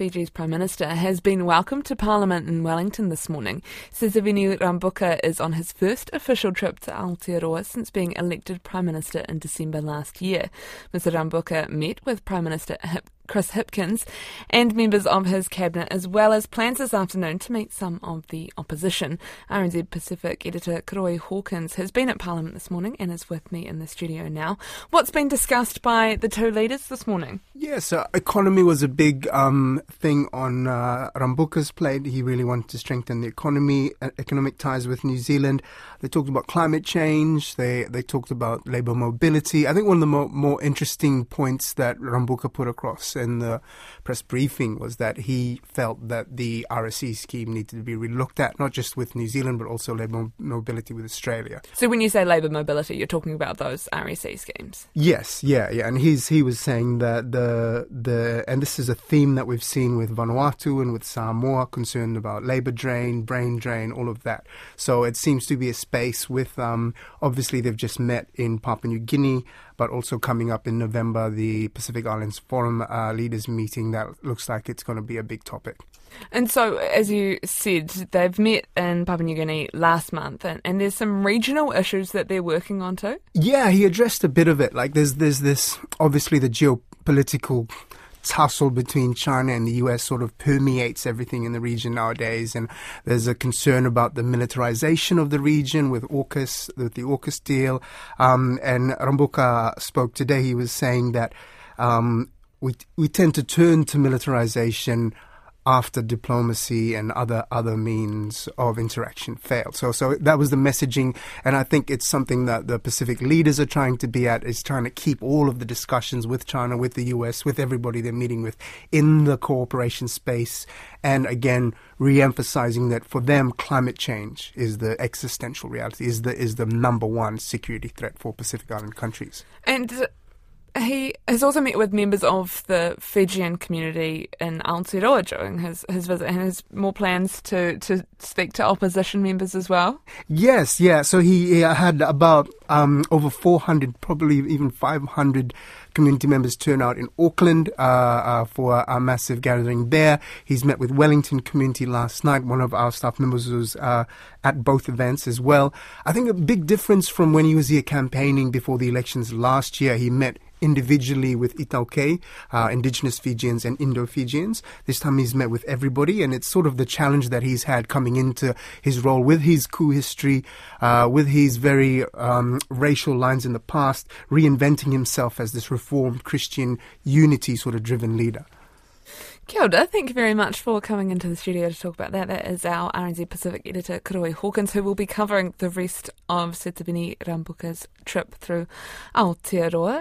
Fiji's Prime Minister, has been welcomed to Parliament in Wellington this morning. Sitiveni Rabuka is on his first official trip to Aotearoa since being elected Prime Minister in December last year. Mr Rabuka met with Prime Minister Chris Hipkins and members of his cabinet, as well as plans this afternoon to meet some of the opposition. RNZ Pacific editor Koroi Hawkins has been at Parliament this morning and is with me in the studio now. What's been discussed by the two leaders this morning? Yes, economy was a big um, thing on uh, Rabuka's plate. He really wanted to strengthen the economy, uh, economic ties with New Zealand. They talked about climate change. They they talked about labour mobility. I think one of the more, more interesting points that Rabuka put across in the press briefing was that he felt that the RSE scheme needed to be relooked at, not just with New Zealand, but also labour mobility with Australia. So when you say labour mobility, you're talking about those RSE schemes? Yes, yeah, yeah. And he's, he was saying that the, the, and this is a theme that we've seen with Vanuatu and with Samoa, concerned about labour drain, brain drain, all of that. So it seems to be a space with, um, obviously, they've just met in Papua New Guinea but also coming up in November, the Pacific Islands Forum uh, leaders meeting that looks like it's going to be a big topic. And so, as you said, they've met in Papua New Guinea last month, and, and there's some regional issues that they're working on too. Yeah, he addressed a bit of it. Like there's there's this obviously the geopolitical tussle between China and the US sort of permeates everything in the region nowadays. And there's a concern about the militarization of the region with AUKUS, with the AUKUS deal. Um, and Rabuka spoke today. He was saying that um, we we tend to turn to militarization after diplomacy and other other means of interaction failed. So so that was the messaging, and I think it's something that the Pacific leaders are trying to be at is trying to keep all of the discussions with China, with the US, with everybody they're meeting with in the cooperation space, and again re-emphasizing that for them climate change is the existential reality, is the is the number one security threat for Pacific Island countries. And he has also met with members of the Fijian community in Aotearoa during his, his visit and has more plans to, to speak to opposition members as well. Yes, yeah. So he, he had about um, over 400, probably even 500 community members turn out in Auckland uh, uh, for a massive gathering there. He's met with Wellington community last night. One of our staff members was uh, at both events as well. I think a big difference from when he was here campaigning before the elections last year. He met individually with Itaukei, uh, indigenous Fijians and Indo-Fijians. This time he's met with everybody, and it's sort of the challenge that he's had coming into his role with his coup history, uh, with his very um, racial lines in the past, reinventing himself as this reformed Christian unity sort of driven leader. Kia ora. Thank you very much for coming into the studio to talk about that. That is our RNZ Pacific editor, Koroi Hawkins, who will be covering the rest of Sitiveni Rabuka's trip through Aotearoa.